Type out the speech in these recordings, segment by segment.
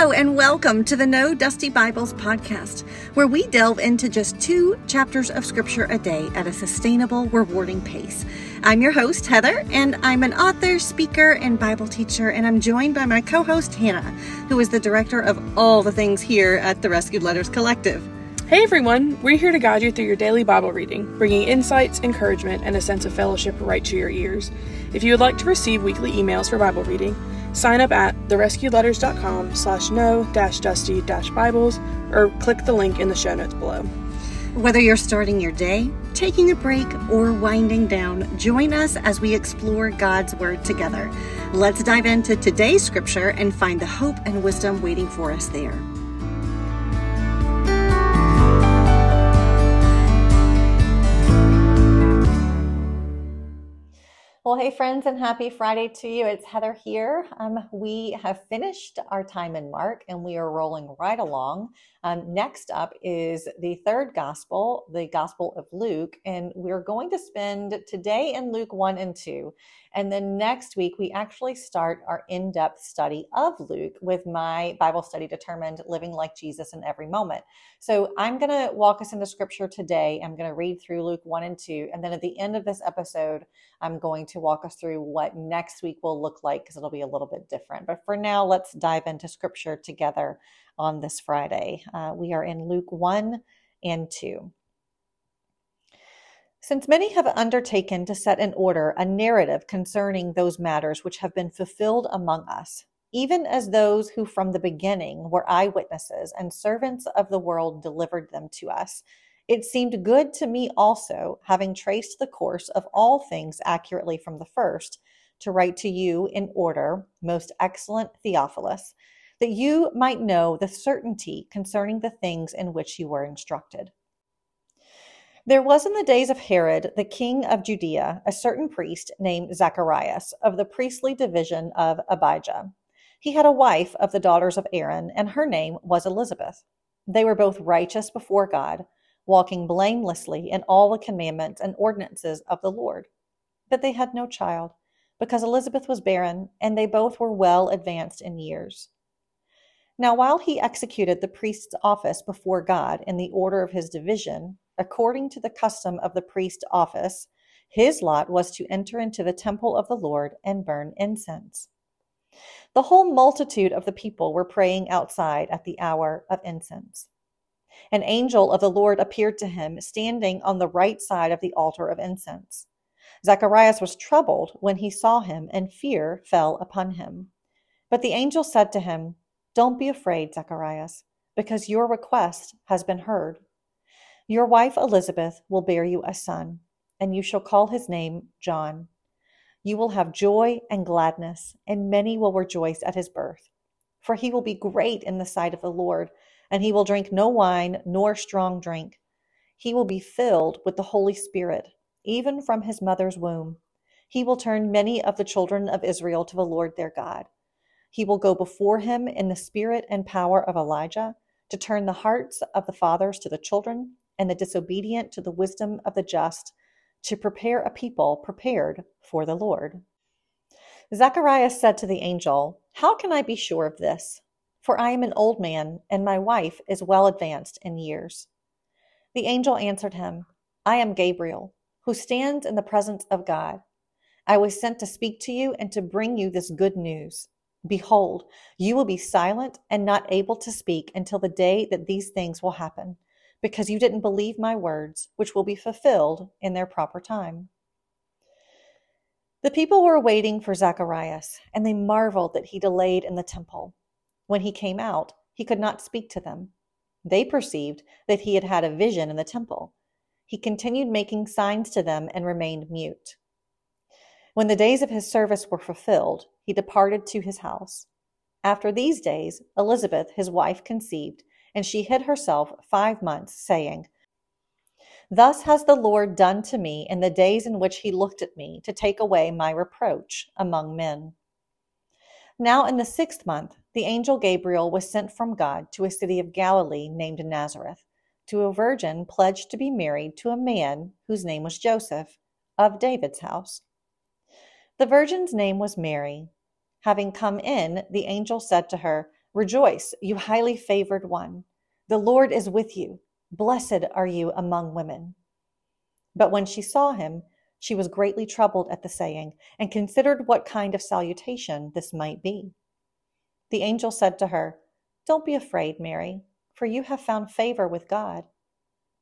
Hello, and welcome to the No Dusty Bibles podcast, where we delve into just two chapters of Scripture a day at a sustainable, rewarding pace. I'm your host, Heather, and I'm an author, speaker, and Bible teacher, and I'm joined by my co host, Hannah, who is the director of all the things here at the Rescued Letters Collective. Hey everyone, we're here to guide you through your daily Bible reading, bringing insights, encouragement, and a sense of fellowship right to your ears. If you would like to receive weekly emails for Bible reading, sign up at therescuedletters.com slash no dash dusty dash Bibles or click the link in the show notes below. Whether you're starting your day, taking a break, or winding down, join us as we explore God's Word together. Let's dive into today's scripture and find the hope and wisdom waiting for us there. Well, hey, friends, and happy Friday to you. It's Heather here. Um, we have finished our time in Mark and we are rolling right along. Um, next up is the third gospel, the Gospel of Luke, and we're going to spend today in Luke 1 and 2. And then next week, we actually start our in depth study of Luke with my Bible study determined living like Jesus in every moment. So I'm going to walk us into scripture today. I'm going to read through Luke 1 and 2. And then at the end of this episode, I'm going to walk us through what next week will look like because it'll be a little bit different. But for now, let's dive into scripture together on this Friday. Uh, we are in Luke 1 and 2. Since many have undertaken to set in order a narrative concerning those matters which have been fulfilled among us, even as those who from the beginning were eyewitnesses and servants of the world delivered them to us, it seemed good to me also, having traced the course of all things accurately from the first, to write to you in order, most excellent Theophilus, that you might know the certainty concerning the things in which you were instructed there was in the days of Herod, the king of Judea, a certain priest named Zacharias of the priestly division of Abijah. He had a wife of the daughters of Aaron, and her name was Elizabeth. They were both righteous before God, walking blamelessly in all the commandments and ordinances of the Lord. But they had no child, because Elizabeth was barren, and they both were well advanced in years. Now, while he executed the priest's office before God in the order of his division, according to the custom of the priest's office, his lot was to enter into the temple of the Lord and burn incense. The whole multitude of the people were praying outside at the hour of incense. An angel of the Lord appeared to him, standing on the right side of the altar of incense. Zacharias was troubled when he saw him, and fear fell upon him. But the angel said to him, Don't be afraid, Zacharias, because your request has been heard. Your wife Elizabeth will bear you a son, and you shall call his name John. You will have joy and gladness, and many will rejoice at his birth. For he will be great in the sight of the Lord, and he will drink no wine nor strong drink. He will be filled with the Holy Spirit, even from his mother's womb. He will turn many of the children of Israel to the Lord their God. He will go before him in the spirit and power of Elijah to turn the hearts of the fathers to the children and the disobedient to the wisdom of the just, to prepare a people prepared for the Lord. Zacharias said to the angel, How can I be sure of this? For I am an old man, and my wife is well advanced in years. The angel answered him, I am Gabriel, who stands in the presence of God. I was sent to speak to you and to bring you this good news. Behold, you will be silent and not able to speak until the day that these things will happen because you didn't believe my words, which will be fulfilled in their proper time. The people were waiting for Zacharias, and they marveled that he delayed in the temple. When he came out, he could not speak to them. They perceived that he had had a vision in the temple. He continued making signs to them and remained mute. When the days of his service were fulfilled, he departed to his house. After these days, Elizabeth, his wife, conceived and she hid herself five months, saying, Thus has the Lord done to me in the days in which he looked at me to take away my reproach among men. Now, in the sixth month, the angel Gabriel was sent from God to a city of Galilee named Nazareth, to a virgin pledged to be married to a man whose name was Joseph, of David's house. The virgin's name was Mary. Having come in, the angel said to her, Rejoice, you highly favored one. The Lord is with you. Blessed are you among women. But when she saw him, she was greatly troubled at the saying, and considered what kind of salutation this might be. The angel said to her, Don't be afraid, Mary, for you have found favor with God.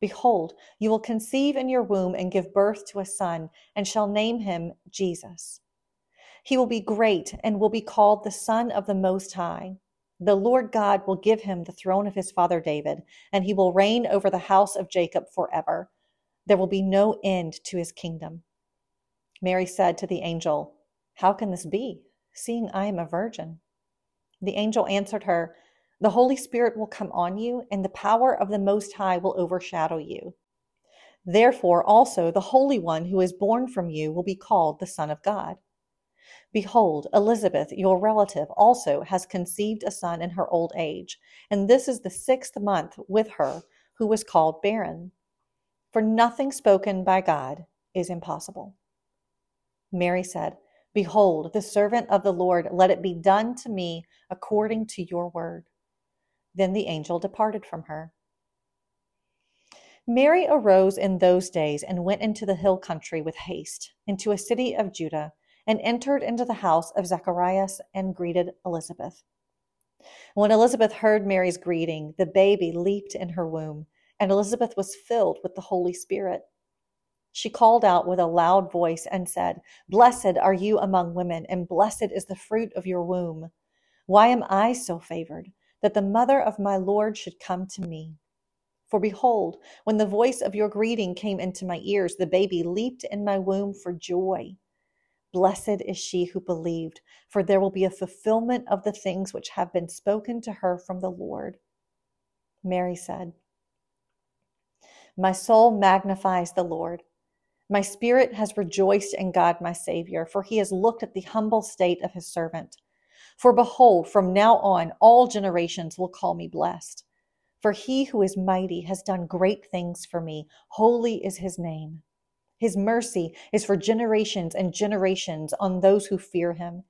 Behold, you will conceive in your womb and give birth to a son, and shall name him Jesus. He will be great and will be called the Son of the Most High. The Lord God will give him the throne of his father David, and he will reign over the house of Jacob forever. There will be no end to his kingdom. Mary said to the angel, How can this be, seeing I am a virgin? The angel answered her, the Holy Spirit will come on you, and the power of the Most High will overshadow you. Therefore, also the Holy One who is born from you will be called the Son of God. Behold, Elizabeth, your relative, also has conceived a son in her old age, and this is the sixth month with her who was called barren. For nothing spoken by God is impossible. Mary said, Behold, the servant of the Lord, let it be done to me according to your word. Then the angel departed from her. Mary arose in those days and went into the hill country with haste, into a city of Judah, and entered into the house of Zacharias and greeted Elizabeth. When Elizabeth heard Mary's greeting, the baby leaped in her womb, and Elizabeth was filled with the Holy Spirit. She called out with a loud voice and said, Blessed are you among women, and blessed is the fruit of your womb. Why am I so favored? that the mother of my Lord should come to me. For behold, when the voice of your greeting came into my ears, the baby leaped in my womb for joy. Blessed is she who believed, for there will be a fulfillment of the things which have been spoken to her from the Lord. Mary said, My soul magnifies the Lord. My spirit has rejoiced in God my Savior, for he has looked at the humble state of his servant. For behold, from now on all generations will call me blessed. For he who is mighty has done great things for me. Holy is his name. His mercy is for generations and generations on those who fear him.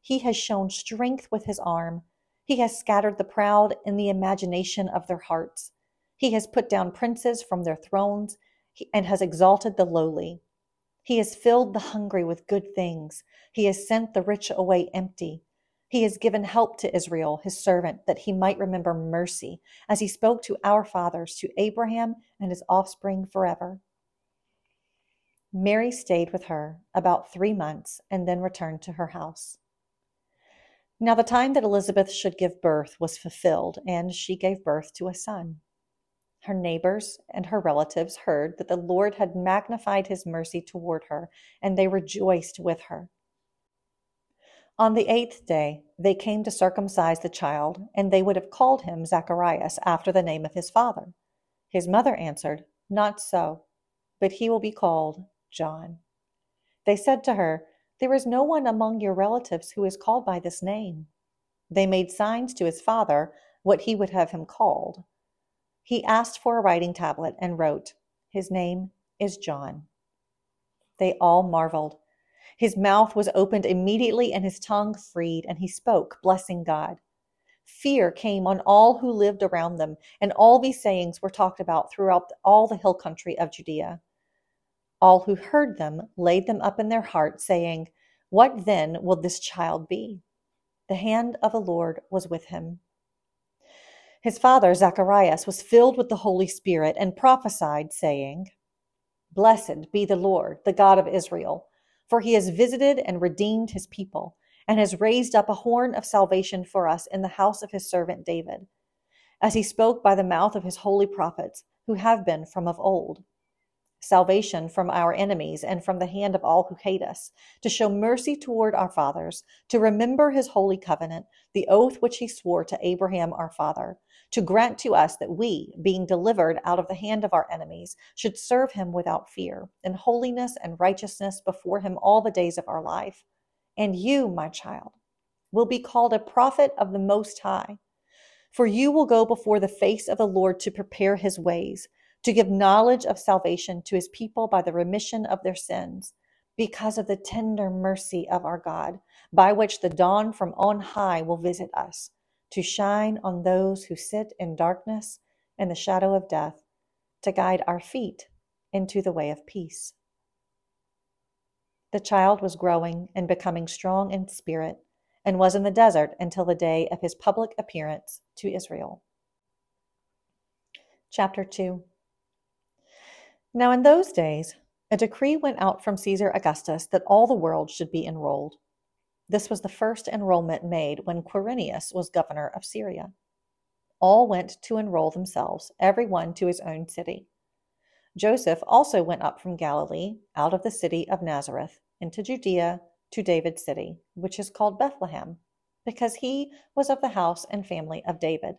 He has shown strength with his arm. He has scattered the proud in the imagination of their hearts. He has put down princes from their thrones and has exalted the lowly. He has filled the hungry with good things. He has sent the rich away empty. He has given help to Israel, his servant, that he might remember mercy, as he spoke to our fathers, to Abraham and his offspring forever. Mary stayed with her about three months and then returned to her house. Now, the time that Elizabeth should give birth was fulfilled, and she gave birth to a son. Her neighbors and her relatives heard that the Lord had magnified his mercy toward her, and they rejoiced with her. On the eighth day they came to circumcise the child, and they would have called him Zacharias after the name of his father. His mother answered, Not so, but he will be called John. They said to her, There is no one among your relatives who is called by this name. They made signs to his father what he would have him called. He asked for a writing tablet and wrote, His name is John. They all marveled. His mouth was opened immediately and his tongue freed, and he spoke, blessing God. Fear came on all who lived around them, and all these sayings were talked about throughout all the hill country of Judea. All who heard them laid them up in their hearts, saying, What then will this child be? The hand of the Lord was with him. His father, Zacharias, was filled with the Holy Spirit and prophesied, saying, Blessed be the Lord, the God of Israel for he has visited and redeemed his people, and has raised up a horn of salvation for us in the house of his servant David, as he spoke by the mouth of his holy prophets, who have been from of old. Salvation from our enemies and from the hand of all who hate us, to show mercy toward our fathers, to remember his holy covenant, the oath which he swore to Abraham our father to grant to us that we, being delivered out of the hand of our enemies, should serve him without fear, in holiness and righteousness before him all the days of our life. And you, my child, will be called a prophet of the Most High. For you will go before the face of the Lord to prepare his ways, to give knowledge of salvation to his people by the remission of their sins, because of the tender mercy of our God, by which the dawn from on high will visit us to shine on those who sit in darkness and the shadow of death, to guide our feet into the way of peace. The child was growing and becoming strong in spirit and was in the desert until the day of his public appearance to Israel. Chapter 2 Now in those days, a decree went out from Caesar Augustus that all the world should be enrolled. This was the first enrollment made when Quirinius was governor of Syria. All went to enroll themselves, every one to his own city. Joseph also went up from Galilee, out of the city of Nazareth, into Judea, to David's city, which is called Bethlehem, because he was of the house and family of David,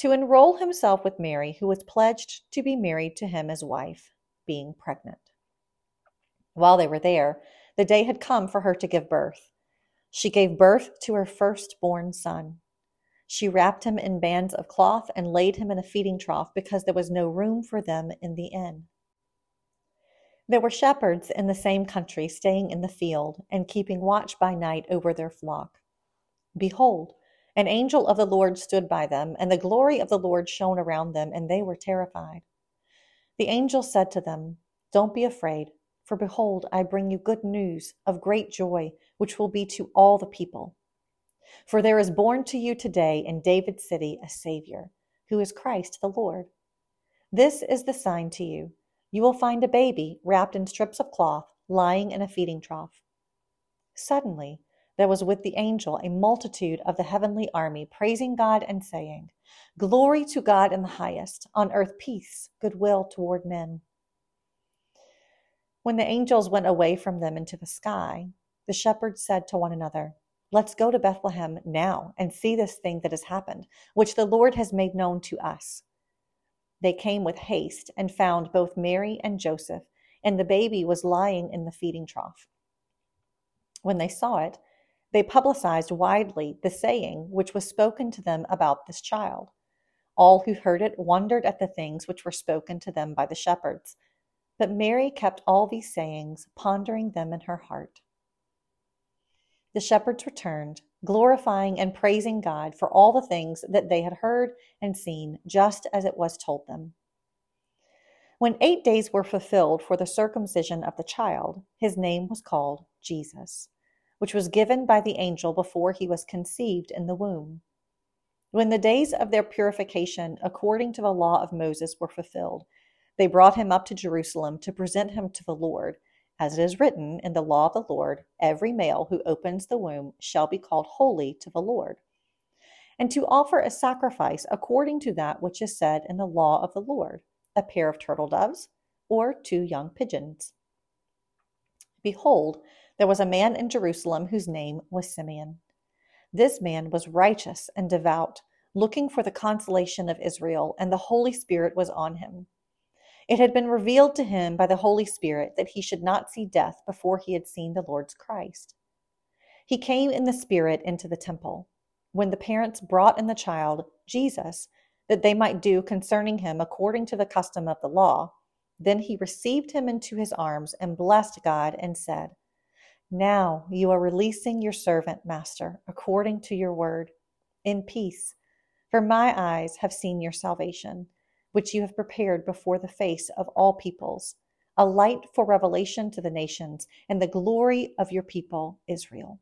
to enroll himself with Mary, who was pledged to be married to him as wife, being pregnant. While they were there, the day had come for her to give birth. She gave birth to her firstborn son. She wrapped him in bands of cloth and laid him in a feeding trough because there was no room for them in the inn. There were shepherds in the same country staying in the field and keeping watch by night over their flock. Behold, an angel of the Lord stood by them, and the glory of the Lord shone around them, and they were terrified. The angel said to them, Don't be afraid, for behold, I bring you good news of great joy, which will be to all the people. For there is born to you today in David's city a Savior, who is Christ the Lord. This is the sign to you. You will find a baby wrapped in strips of cloth, lying in a feeding trough. Suddenly, there was with the angel a multitude of the heavenly army, praising God and saying, Glory to God in the highest, on earth peace, goodwill toward men. When the angels went away from them into the sky, the shepherds said to one another, Let's go to Bethlehem now and see this thing that has happened, which the Lord has made known to us. They came with haste and found both Mary and Joseph, and the baby was lying in the feeding trough. When they saw it, they publicized widely the saying which was spoken to them about this child. All who heard it wondered at the things which were spoken to them by the shepherds. But Mary kept all these sayings, pondering them in her heart. The shepherds returned, glorifying and praising God for all the things that they had heard and seen, just as it was told them. When eight days were fulfilled for the circumcision of the child, his name was called Jesus, which was given by the angel before he was conceived in the womb. When the days of their purification according to the law of Moses were fulfilled, they brought him up to Jerusalem to present him to the Lord as it is written in the law of the Lord, every male who opens the womb shall be called holy to the Lord. And to offer a sacrifice according to that which is said in the law of the Lord, a pair of turtle doves or two young pigeons. Behold, there was a man in Jerusalem whose name was Simeon. This man was righteous and devout, looking for the consolation of Israel, and the Holy Spirit was on him. It had been revealed to him by the Holy Spirit that he should not see death before he had seen the Lord's Christ. He came in the Spirit into the temple. When the parents brought in the child, Jesus, that they might do concerning him according to the custom of the law, then he received him into his arms and blessed God and said, Now you are releasing your servant, Master, according to your word, in peace, for my eyes have seen your salvation which you have prepared before the face of all peoples, a light for revelation to the nations, and the glory of your people, Israel.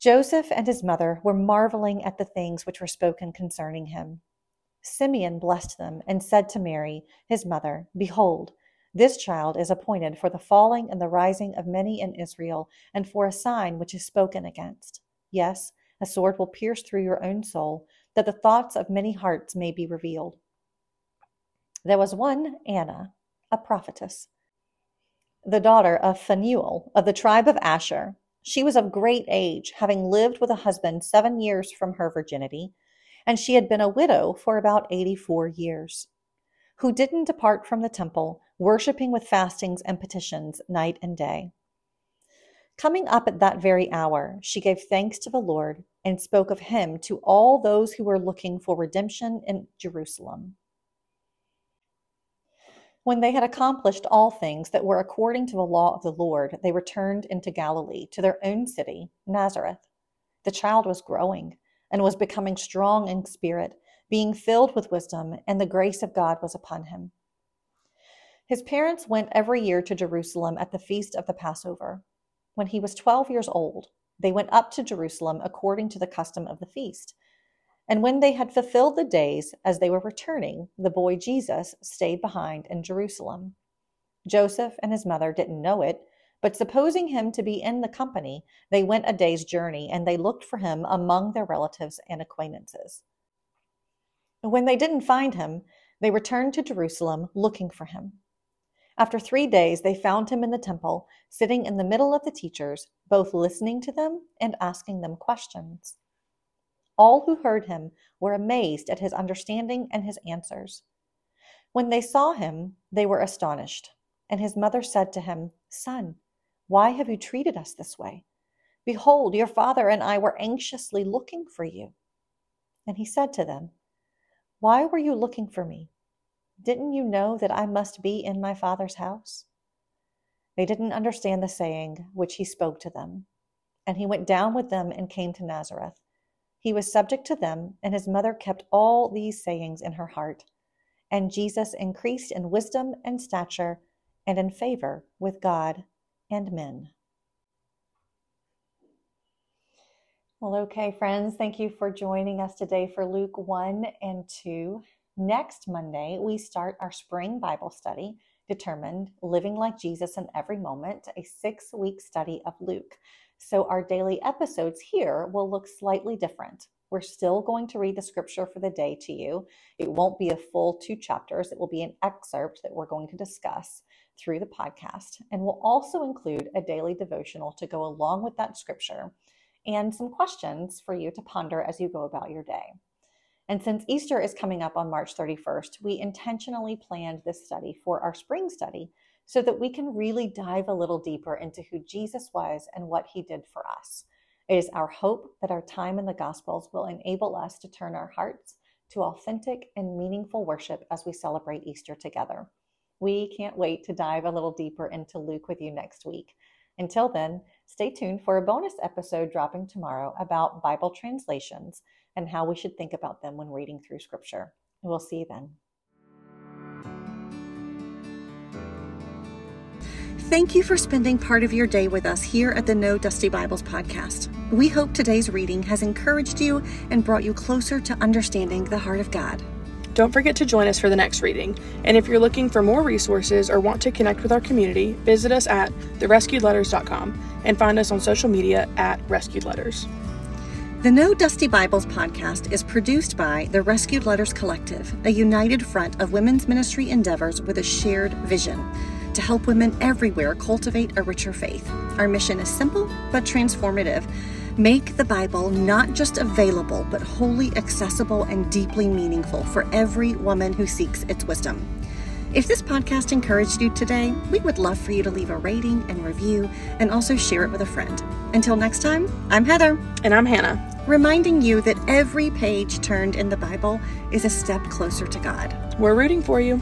Joseph and his mother were marveling at the things which were spoken concerning him. Simeon blessed them and said to Mary, his mother, Behold, this child is appointed for the falling and the rising of many in Israel, and for a sign which is spoken against. Yes, a sword will pierce through your own soul, that the thoughts of many hearts may be revealed. There was one, Anna, a prophetess, the daughter of Phanuel of the tribe of Asher. She was of great age, having lived with a husband seven years from her virginity, and she had been a widow for about 84 years, who didn't depart from the temple, worshiping with fastings and petitions night and day. Coming up at that very hour, she gave thanks to the Lord and spoke of him to all those who were looking for redemption in Jerusalem. When they had accomplished all things that were according to the law of the Lord, they returned into Galilee, to their own city, Nazareth. The child was growing and was becoming strong in spirit, being filled with wisdom, and the grace of God was upon him. His parents went every year to Jerusalem at the feast of the Passover. When he was 12 years old, they went up to Jerusalem according to the custom of the feast. And when they had fulfilled the days as they were returning, the boy Jesus stayed behind in Jerusalem. Joseph and his mother didn't know it, but supposing him to be in the company, they went a day's journey and they looked for him among their relatives and acquaintances. When they didn't find him, they returned to Jerusalem looking for him. After three days, they found him in the temple, sitting in the middle of the teachers, both listening to them and asking them questions. All who heard him were amazed at his understanding and his answers. When they saw him, they were astonished. And his mother said to him, Son, why have you treated us this way? Behold, your father and I were anxiously looking for you. And he said to them, Why were you looking for me? Didn't you know that I must be in my father's house? They didn't understand the saying which he spoke to them. And he went down with them and came to Nazareth. He was subject to them, and his mother kept all these sayings in her heart. And Jesus increased in wisdom and stature and in favor with God and men. Well, okay, friends, thank you for joining us today for Luke 1 and 2. Next Monday, we start our spring Bible study determined Living Like Jesus in Every Moment, a six week study of Luke. So, our daily episodes here will look slightly different. We're still going to read the scripture for the day to you. It won't be a full two chapters, it will be an excerpt that we're going to discuss through the podcast. And we'll also include a daily devotional to go along with that scripture and some questions for you to ponder as you go about your day. And since Easter is coming up on March 31st, we intentionally planned this study for our spring study so that we can really dive a little deeper into who Jesus was and what he did for us. It is our hope that our time in the Gospels will enable us to turn our hearts to authentic and meaningful worship as we celebrate Easter together. We can't wait to dive a little deeper into Luke with you next week. Until then, stay tuned for a bonus episode dropping tomorrow about Bible translations and how we should think about them when reading through Scripture. We'll see you then. Thank you for spending part of your day with us here at the No Dusty Bibles podcast. We hope today's reading has encouraged you and brought you closer to understanding the heart of God. Don't forget to join us for the next reading. And if you're looking for more resources or want to connect with our community, visit us at therescuedletters.com and find us on social media at Rescued Letters. The No Dusty Bibles podcast is produced by the Rescued Letters Collective, a united front of women's ministry endeavors with a shared vision to help women everywhere cultivate a richer faith. Our mission is simple but transformative. Make the Bible not just available, but wholly accessible and deeply meaningful for every woman who seeks its wisdom. If this podcast encouraged you today, we would love for you to leave a rating and review and also share it with a friend. Until next time, I'm Heather. And I'm Hannah. Reminding you that every page turned in the Bible is a step closer to God. We're rooting for you.